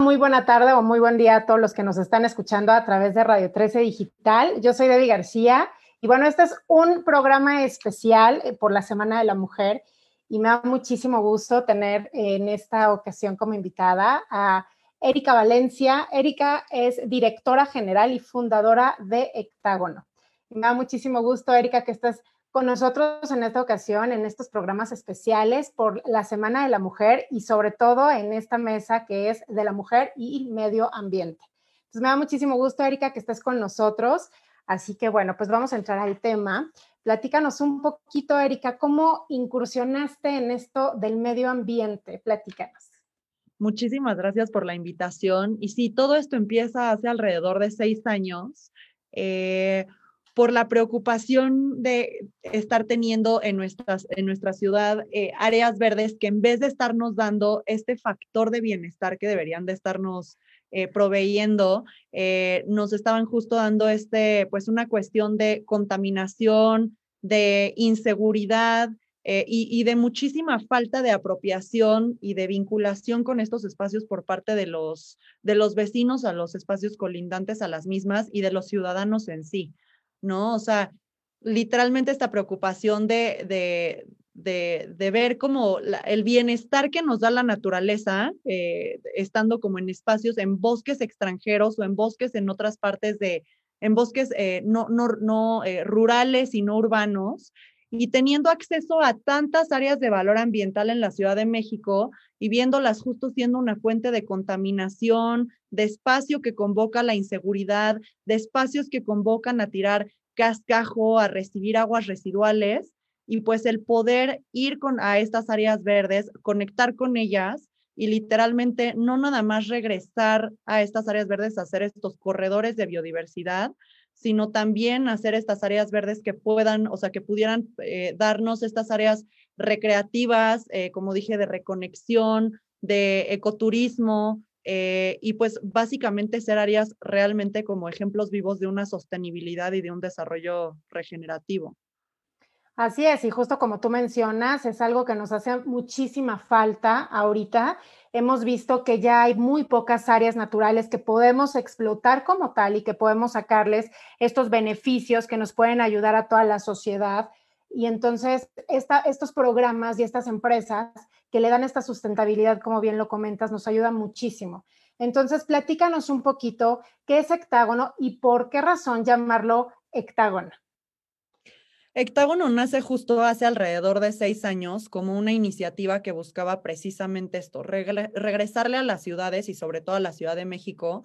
muy buena tarde o muy buen día a todos los que nos están escuchando a través de Radio 13 Digital. Yo soy Debbie García y bueno, este es un programa especial eh, por la Semana de la Mujer y me da muchísimo gusto tener en esta ocasión como invitada a Erika Valencia. Erika es directora general y fundadora de Hectágono. Me da muchísimo gusto, Erika, que estás con nosotros en esta ocasión, en estos programas especiales por la Semana de la Mujer y sobre todo en esta mesa que es de la mujer y medio ambiente. Entonces me da muchísimo gusto, Erika, que estés con nosotros. Así que bueno, pues vamos a entrar al tema. Platícanos un poquito, Erika, ¿cómo incursionaste en esto del medio ambiente? Platícanos. Muchísimas gracias por la invitación. Y sí, todo esto empieza hace alrededor de seis años. Eh, por la preocupación de estar teniendo en, nuestras, en nuestra ciudad eh, áreas verdes que en vez de estarnos dando este factor de bienestar que deberían de estarnos eh, proveyendo, eh, nos estaban justo dando este, pues una cuestión de contaminación, de inseguridad y, y, de muchísima falta de apropiación y de vinculación con estos espacios por parte de los, de los vecinos a los espacios colindantes a las mismas y de los ciudadanos en sí. ¿No? O sea, literalmente esta preocupación de, de, de, ver como el bienestar que nos da la naturaleza, eh, estando como en espacios, en bosques extranjeros o en bosques en otras partes de, en bosques eh, no, no, no eh, rurales y no urbanos, y teniendo acceso a tantas áreas de valor ambiental en la Ciudad de México y viéndolas justo siendo una fuente de contaminación, de espacio que convoca la inseguridad, de espacios que convocan a tirar cascajo, a recibir aguas residuales y pues el poder ir con, a estas áreas verdes, conectar con ellas y literalmente no nada más regresar a estas áreas verdes a hacer estos corredores de biodiversidad, sino también hacer estas áreas verdes que puedan, o sea, que pudieran eh, darnos estas áreas recreativas, eh, como dije, de reconexión, de ecoturismo, eh, y pues básicamente ser áreas realmente como ejemplos vivos de una sostenibilidad y de un desarrollo regenerativo. Así es, y justo como tú mencionas, es algo que nos hace muchísima falta ahorita hemos visto que ya hay muy pocas áreas naturales que podemos explotar como tal y que podemos sacarles estos beneficios que nos pueden ayudar a toda la sociedad. Y entonces estos programas y estas empresas que le dan esta sustentabilidad, como bien lo comentas, nos ayudan muchísimo. Entonces, platícanos un poquito qué es hectágono y por qué razón llamarlo hectágono. Hectágono nace justo hace alrededor de seis años como una iniciativa que buscaba precisamente esto, regresarle a las ciudades y sobre todo a la Ciudad de México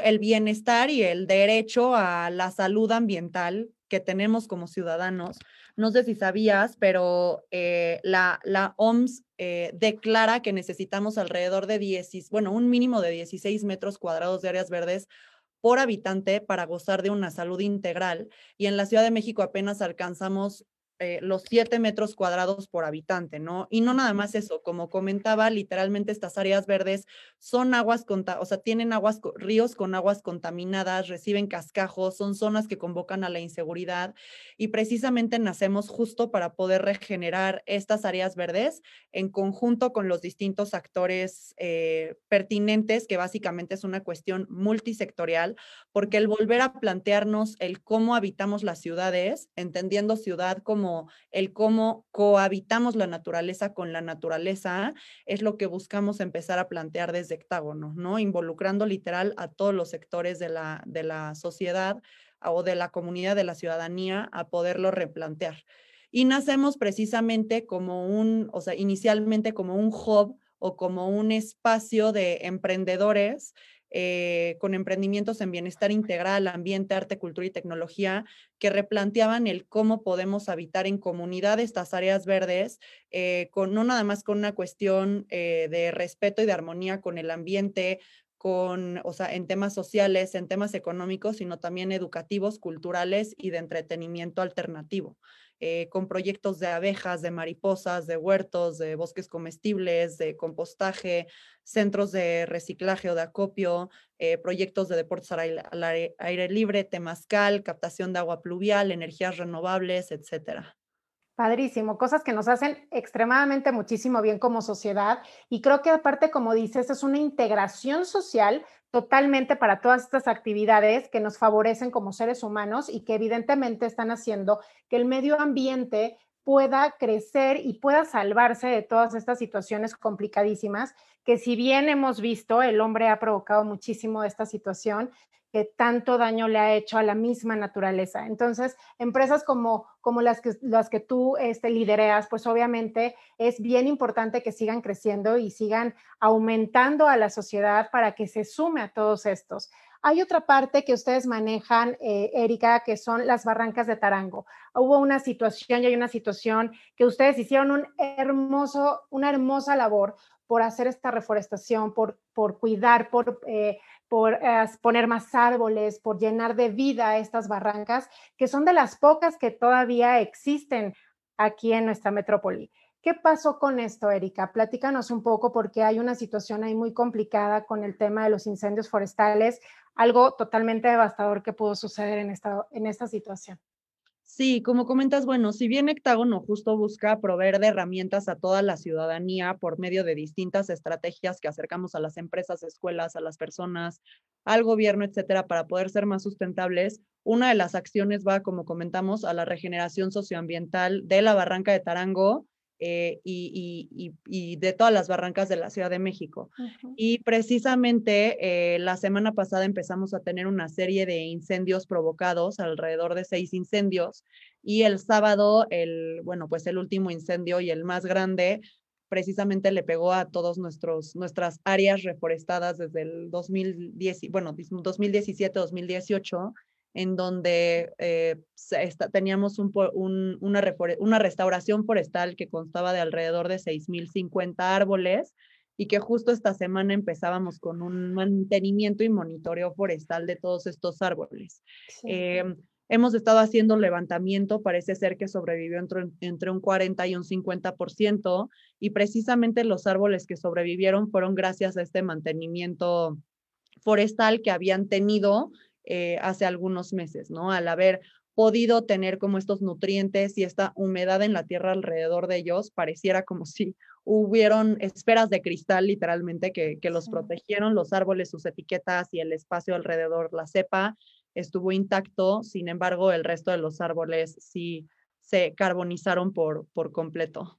el bienestar y el derecho a la salud ambiental que tenemos como ciudadanos. No sé si sabías, pero eh, la, OMS eh, declara que necesitamos alrededor de 10, bueno, un mínimo de 16 metros cuadrados de áreas verdes por habitante para gozar de una salud integral y en la Ciudad de México apenas alcanzamos eh, los siete metros cuadrados por habitante, ¿no? Y no nada más eso, como comentaba, literalmente estas áreas verdes son aguas, o sea, tienen aguas, ríos con aguas contaminadas, reciben cascajos, son zonas que convocan a la inseguridad y precisamente nacemos justo para poder regenerar estas áreas verdes en conjunto con los distintos actores eh, pertinentes, que básicamente es una cuestión multisectorial, porque el volver a plantearnos el cómo habitamos las ciudades, entendiendo ciudad como el cómo cohabitamos la naturaleza con la naturaleza, es lo que buscamos empezar a plantear desde Hectágono, ¿no? Involucrando literal a todos los sectores de la, de la sociedad o de la comunidad, de la ciudadanía, a poderlo replantear. Y nacemos precisamente como un, o sea, inicialmente como un hub o como un espacio de emprendedores eh, con emprendimientos en bienestar integral, ambiente, arte, cultura y tecnología, que replanteaban el cómo podemos habitar en comunidad estas áreas verdes, eh, con, no nada más con una cuestión eh, de respeto y de armonía con el ambiente, con, o sea, en temas sociales, en temas económicos, sino también educativos, culturales y de entretenimiento alternativo. Eh, con proyectos de abejas, de mariposas, de huertos, de bosques comestibles, de compostaje, centros de reciclaje o de acopio, eh, proyectos de deportes al aire, libre, temazcal, captación de agua pluvial, energías renovables, etcétera. Padrísimo, cosas que nos hacen extremadamente muchísimo bien como sociedad y creo que aparte, como dices, es una integración social totalmente para todas estas actividades que nos favorecen como seres humanos y que evidentemente están haciendo que el medio ambiente pueda crecer y pueda salvarse de todas estas situaciones complicadísimas que si bien hemos visto, el hombre ha provocado muchísimo esta situación, que tanto daño le ha hecho a la misma naturaleza. Entonces, empresas como, como las, que, las que tú este, lidereas, pues obviamente es bien importante que sigan creciendo y sigan aumentando a la sociedad para que se sume a todos estos. Hay otra parte que ustedes manejan, eh, Erika, que son las barrancas de Tarango. Hubo una situación y hay una situación que ustedes hicieron un hermoso, una hermosa labor por hacer esta reforestación, por, por cuidar, por eh, por eh, poner más árboles, por llenar de vida estas barrancas, que son de las pocas que todavía existen aquí en nuestra metrópoli. ¿Qué pasó con esto, Erika? Platícanos un poco porque hay una situación ahí muy complicada con el tema de los incendios forestales, algo totalmente devastador que pudo suceder en esta, en esta situación. Sí, como comentas, bueno, si bien Hectágono justo busca proveer de herramientas a toda la ciudadanía por medio de distintas estrategias que acercamos a las empresas, escuelas, a las personas, al gobierno, etcétera, para poder ser más sustentables, una de las acciones va, como comentamos, a la regeneración socioambiental de la barranca de Tarango, eh, y, de todas las barrancas de la Ciudad de México. Y precisamente eh, la semana pasada empezamos a tener una serie de incendios provocados, alrededor de seis incendios, y el sábado, el, bueno, pues el último incendio y el más grande precisamente le pegó a todos nuestros nuestras áreas reforestadas desde el 2010, bueno, 2017-2018 en donde eh, teníamos un, una, una, restauración forestal que constaba de alrededor de 6.050 árboles y que justo esta semana empezábamos con un mantenimiento y monitoreo forestal de todos estos árboles. Em, hemos estado haciendo levantamiento, parece ser que sobrevivió entre, entre un 40 y un 50%, y precisamente los árboles que sobrevivieron fueron gracias a este mantenimiento forestal que habían tenido eh, hace algunos meses, ¿no? Al haber podido tener como estos nutrientes y esta humedad en la tierra alrededor de ellos, pareciera como si hubieron esferas de cristal literalmente que, que los protegieron, los árboles, sus etiquetas y el espacio alrededor, la cepa estuvo intacto, sin embargo el resto de los árboles sí se carbonizaron por, por completo.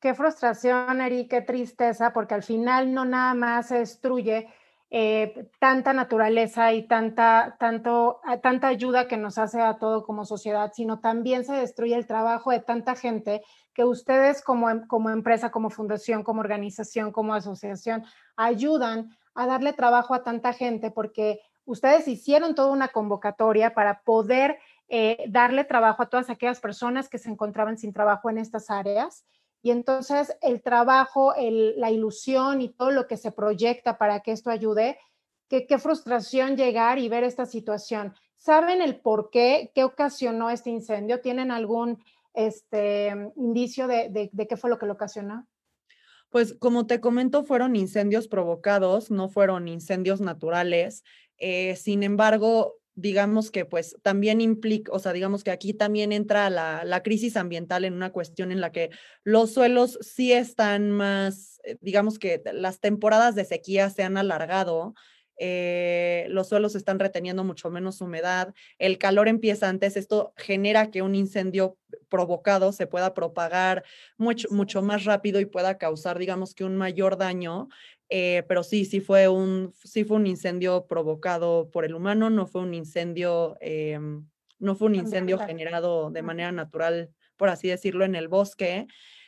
Qué frustración, Eri, qué tristeza, porque al final no nada más se destruye eh, tanta naturaleza y tanta, tanto, tanta ayuda que nos hace a todo como sociedad, sino también se destruye el trabajo de tanta gente que ustedes como, em, como empresa, como fundación, como organización, como asociación, ayudan a darle trabajo a tanta gente porque ustedes hicieron toda una convocatoria para poder eh, darle trabajo a todas aquellas personas que se encontraban sin trabajo en estas áreas y entonces el trabajo, la ilusión y todo lo que se proyecta para que esto ayude, qué frustración llegar y ver esta situación. ¿Saben el por qué? ¿Qué ocasionó este incendio? ¿Tienen algún este, indicio de, qué fue lo que lo ocasionó? Pues como te comento, fueron incendios provocados, no fueron incendios naturales. Eh, sin embargo, digamos que pues también implica, o sea, digamos que aquí también entra la, la, crisis ambiental en una cuestión en la que los suelos sí están más, eh, digamos que las temporadas de sequía se han alargado, eh, los suelos están reteniendo mucho menos humedad, el calor empieza antes, esto genera que un incendio provocado se pueda propagar mucho, mucho más rápido y pueda causar, digamos que un mayor daño. Eh, pero sí, sí fue, un, sí fue un incendio provocado por el humano, no fue un incendio, em, no fue un incendio generado de manera natural, por así decirlo, en el bosque.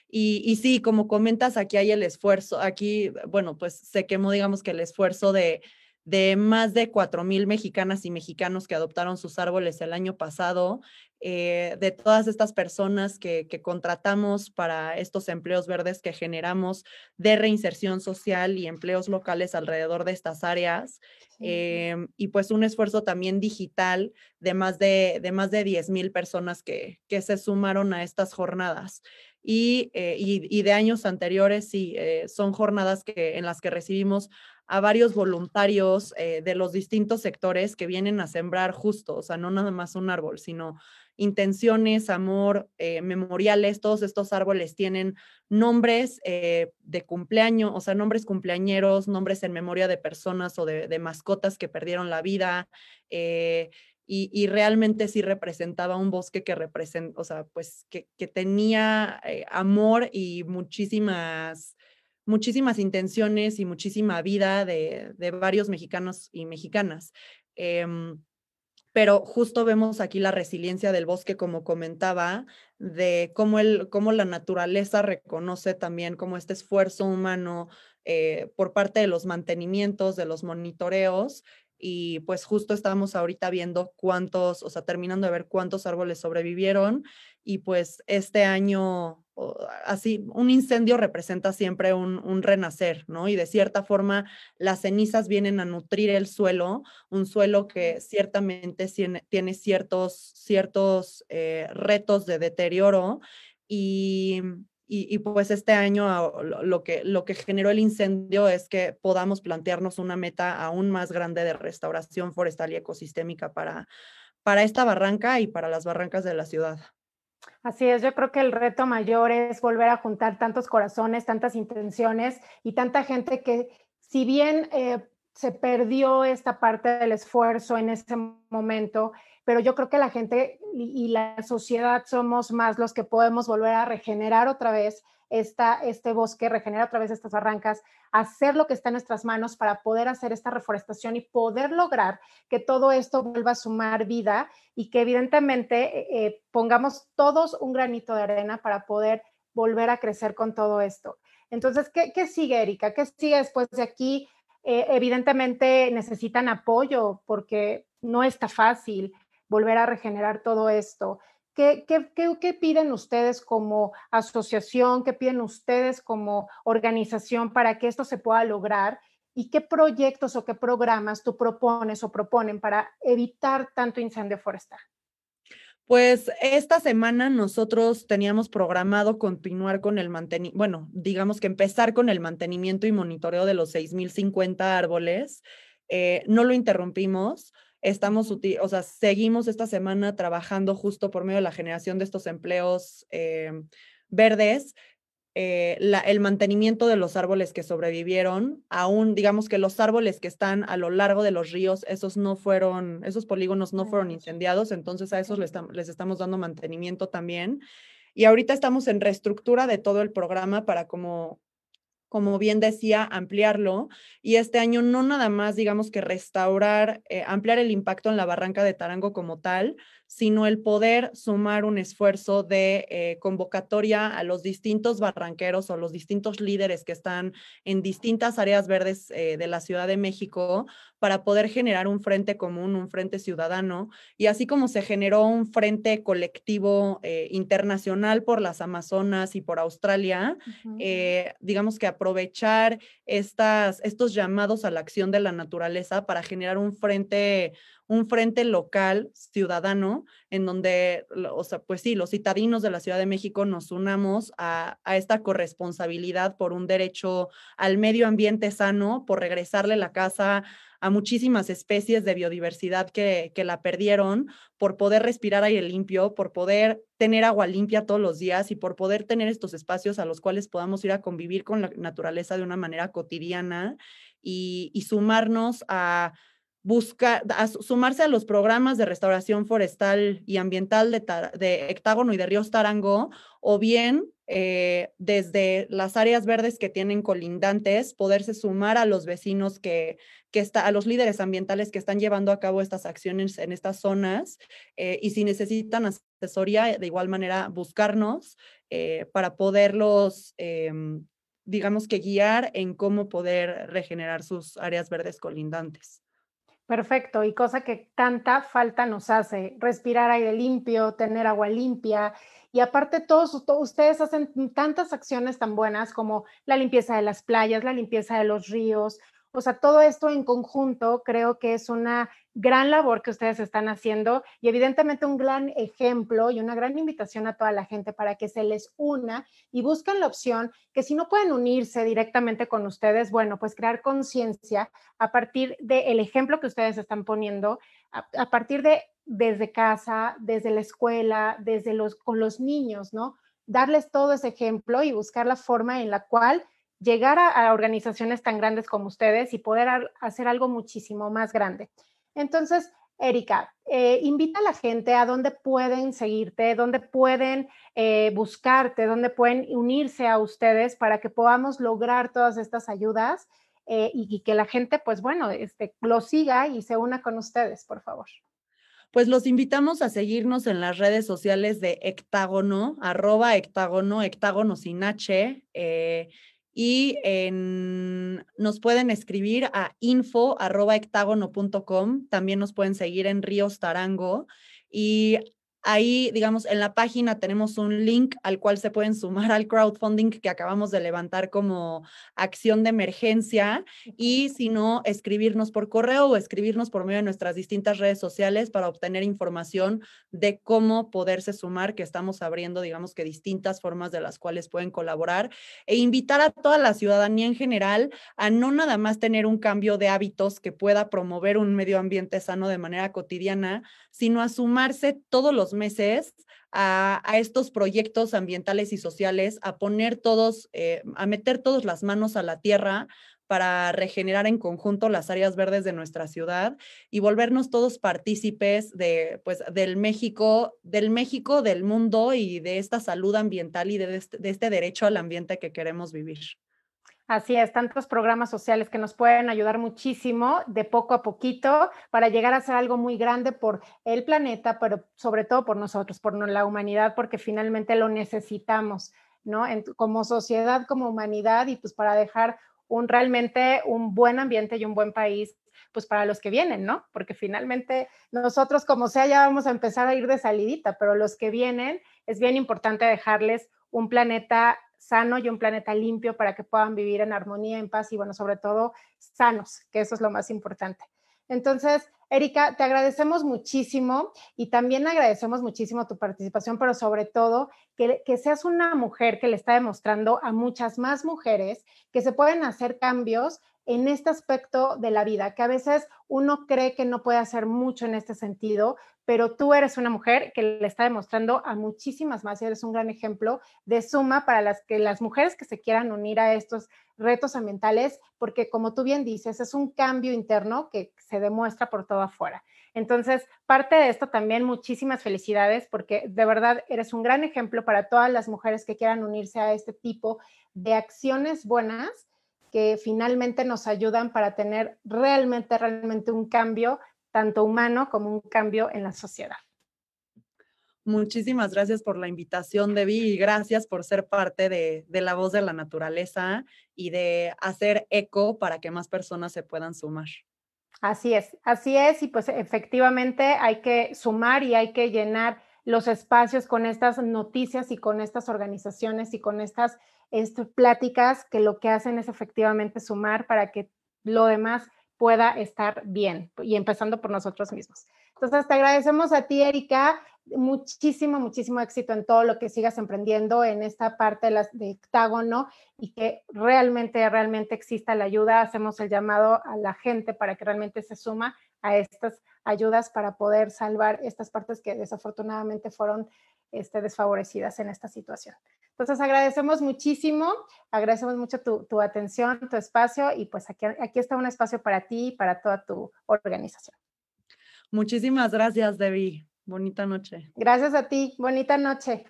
Y, y, sí, como comentas, aquí hay el esfuerzo, aquí, bueno, pues se quemó, digamos que el esfuerzo de, de más de cuatro mil mexicanas y mexicanos que adoptaron sus árboles el año pasado, eh, de todas estas personas que, contratamos para estos empleos verdes que generamos de reinserción social y empleos locales alrededor de estas áreas. Em, y pues un esfuerzo también digital de más de, de más de 10 mil personas que, que se sumaron a estas jornadas. Y, eh, y, de años anteriores, sí, eh, son jornadas que, en las que recibimos a varios voluntarios de los distintos sectores que vienen a sembrar justo, o sea, no nada más un árbol, sino intenciones, amor, eh, memoriales, todos estos árboles tienen nombres eh, de cumpleaños, o sea, nombres cumpleañeros, nombres en memoria de personas o de, mascotas que perdieron la vida. Eh, y, realmente sí representaba un bosque que representa, o sea, pues que, tenía amor y muchísimas, muchísimas intenciones y muchísima vida de, de varios mexicanos y mexicanas. Em, pero justo vemos aquí la resiliencia del bosque, como comentaba, de cómo, el, cómo la naturaleza reconoce también como este esfuerzo humano eh, por parte de los mantenimientos, de los monitoreos, y pues justo estamos ahorita viendo cuántos, o sea, terminando de ver cuántos árboles sobrevivieron, y pues este año así, un incendio representa siempre un, renacer, ¿no? Y de cierta forma las cenizas vienen a nutrir el suelo, un suelo que ciertamente tiene, ciertos, ciertos eh, retos de deterioro y, y, pues este año lo que, lo que generó el incendio es que podamos plantearnos una meta aún más grande de restauración forestal y ecosistémica para, para esta barranca y para las barrancas de la ciudad. Así es, yo creo que el reto mayor es volver a juntar tantos corazones, tantas intenciones y tanta gente que si bien eh, se perdió esta parte del esfuerzo en ese momento, pero yo creo que la gente y, la sociedad somos más los que podemos volver a regenerar otra vez esta, este bosque, regenerar otra vez estas barrancas, hacer lo que está en nuestras manos para poder hacer esta reforestación y poder lograr que todo esto vuelva a sumar vida y que evidentemente eh, eh, pongamos todos un granito de arena para poder volver a crecer con todo esto. Entonces, ¿qué, qué sigue, Erika? ¿Qué sigue después de aquí? Eh, evidentemente necesitan apoyo porque no está fácil volver a regenerar todo esto. ¿Qué, qué, piden ustedes como asociación? ¿Qué piden ustedes como organización para que esto se pueda lograr? ¿Y qué proyectos o qué programas tú propones o proponen para evitar tanto incendio forestal? Pues esta semana nosotros teníamos programado continuar con el mantenimiento, bueno, digamos que empezar con el mantenimiento y monitoreo de los 6.050 árboles. Eh, no lo interrumpimos Estamos, o sea, seguimos esta semana trabajando justo por medio de la generación de estos empleos em, verdes, eh, el mantenimiento de los árboles que sobrevivieron, aún digamos que los árboles que están a lo largo de los ríos, esos no fueron, esos polígonos no fueron incendiados, entonces a esos les, les estamos dando mantenimiento también. Y ahorita estamos en reestructura de todo el programa para como como bien decía, ampliarlo. Y este año no nada más, digamos que restaurar, eh, ampliar el impacto en la barranca de Tarango como tal, sino el poder sumar un esfuerzo de eh, convocatoria a los distintos barranqueros o los distintos líderes que están en distintas áreas verdes eh, de la Ciudad de México para poder generar un frente común, un frente ciudadano. Y así como se generó un frente colectivo eh, internacional por las Amazonas y por Australia, digamos que aprovechar estas, estos llamados a la acción de la naturaleza para generar un frente un frente local ciudadano en donde, o sea, pues sí, los citadinos de la Ciudad de México nos unamos a, esta corresponsabilidad por un derecho al medio ambiente sano, por regresarle la casa a muchísimas especies de biodiversidad que, que, la perdieron, por poder respirar aire limpio, por poder tener agua limpia todos los días y por poder tener estos espacios a los cuales podamos ir a convivir con la naturaleza de una manera cotidiana y, y sumarnos a buscar, sumarse a los programas de restauración forestal y ambiental de, de Hectágono y de Ríos Tarango, o bien eh, desde las áreas verdes que tienen colindantes, poderse sumar a los vecinos que, que está, a los líderes ambientales que están llevando a cabo estas acciones en estas zonas, eh, y si necesitan asesoría, de igual manera buscarnos eh, para poderlos em, digamos que guiar en cómo poder regenerar sus áreas verdes colindantes. Perfecto, y cosa que tanta falta nos hace, respirar aire limpio, tener agua limpia. Y aparte, todos, ustedes hacen tantas acciones tan buenas como la limpieza de las playas, la limpieza de los ríos, o sea, todo esto en conjunto creo que es una gran labor que ustedes están haciendo y evidentemente un gran ejemplo y una gran invitación a toda la gente para que se les una y busquen la opción que si no pueden unirse directamente con ustedes, bueno, pues crear conciencia a partir del ejemplo que ustedes están poniendo, a, partir de desde casa, desde la escuela, desde los, con los niños, ¿no? Darles todo ese ejemplo y buscar la forma en la cual llegar a, organizaciones tan grandes como ustedes y poder hacer algo muchísimo más grande. Entonces, Erika, eh, invita a la gente a dónde pueden seguirte, dónde pueden eh, buscarte, dónde pueden unirse a ustedes para que podamos lograr todas estas ayudas eh, y, que la gente, pues bueno, este, lo siga y se una con ustedes, por favor pues los invitamos a seguirnos en las redes sociales de Hectágono, arroba Hectágono, Hectágono sin H, y nos pueden escribir a info arroba hectágono.com, también nos pueden seguir en Ríos Tarango y Ahí, digamos, en la página tenemos un link al cual se pueden sumar al crowdfunding que acabamos de levantar como acción de emergencia. Y si no, escribirnos por correo o escribirnos por medio de nuestras distintas redes sociales para obtener información de cómo poderse sumar, que estamos abriendo, digamos que distintas formas de las cuales pueden colaborar. E invitar a toda la ciudadanía en general a no nada más tener un cambio de hábitos que pueda promover un medio ambiente sano de manera cotidiana, sino a sumarse todos los meses a, estos proyectos ambientales y sociales, a poner todos, eh, a meter todos las manos a la tierra para regenerar en conjunto las áreas verdes de nuestra ciudad y volvernos todos partícipes de, pues, del México, del México, del mundo y de esta salud ambiental y de este, de este derecho al ambiente que queremos vivir. Así es, tantos programas sociales que nos pueden ayudar muchísimo de poco a poquito para llegar a hacer algo muy grande por el planeta, pero sobre todo por nosotros, por la humanidad, porque finalmente lo necesitamos, ¿no? como sociedad, como humanidad y pues para dejar un realmente un buen ambiente y un buen país pues para los que vienen, ¿no? Porque finalmente nosotros como sea ya vamos a empezar a ir de salidita, pero los que vienen es bien importante dejarles un planeta sano y un planeta limpio para que puedan vivir en armonía, en paz y, bueno, sobre todo sanos, que eso es lo más importante. Entonces, Erika, te agradecemos muchísimo y también agradecemos muchísimo tu participación, pero sobre todo que, que, seas una mujer que le está demostrando a muchas más mujeres que se pueden hacer cambios en este aspecto de la vida, que a veces uno cree que no puede hacer mucho en este sentido, pero tú eres una mujer que le está demostrando a muchísimas más y eres un gran ejemplo de suma para las que las mujeres que se quieran unir a estos retos ambientales, porque como tú bien dices, es un cambio interno que se demuestra por todo afuera. Entonces, parte de esto también, muchísimas felicidades, porque de verdad eres un gran ejemplo para todas las mujeres que quieran unirse a este tipo de acciones buenas que finalmente nos ayudan para tener realmente, realmente un cambio tanto humano como un cambio en la sociedad. Muchísimas gracias por la invitación, Debbie, y gracias por ser parte de, de, la voz de la naturaleza y de hacer eco para que más personas se puedan sumar. Así es, así es, y pues efectivamente hay que sumar y hay que llenar los espacios con estas noticias y con estas organizaciones y con estas, estas pláticas que lo que hacen es efectivamente sumar para que lo demás pueda estar bien y empezando por nosotros mismos. Entonces, te agradecemos a ti, Erika, muchísimo, muchísimo éxito en todo lo que sigas emprendiendo en esta parte de, las, de Hectágono y que realmente, realmente exista la ayuda. Hacemos el llamado a la gente para que realmente se suma a estas ayudas para poder salvar estas partes que desafortunadamente fueron este, desfavorecidas en esta situación. Entonces agradecemos muchísimo, agradecemos mucho tu, atención, tu espacio y pues aquí, aquí está un espacio para ti y para toda tu organización. Muchísimas gracias, Debbie. Bonita noche. Gracias a ti. Bonita noche.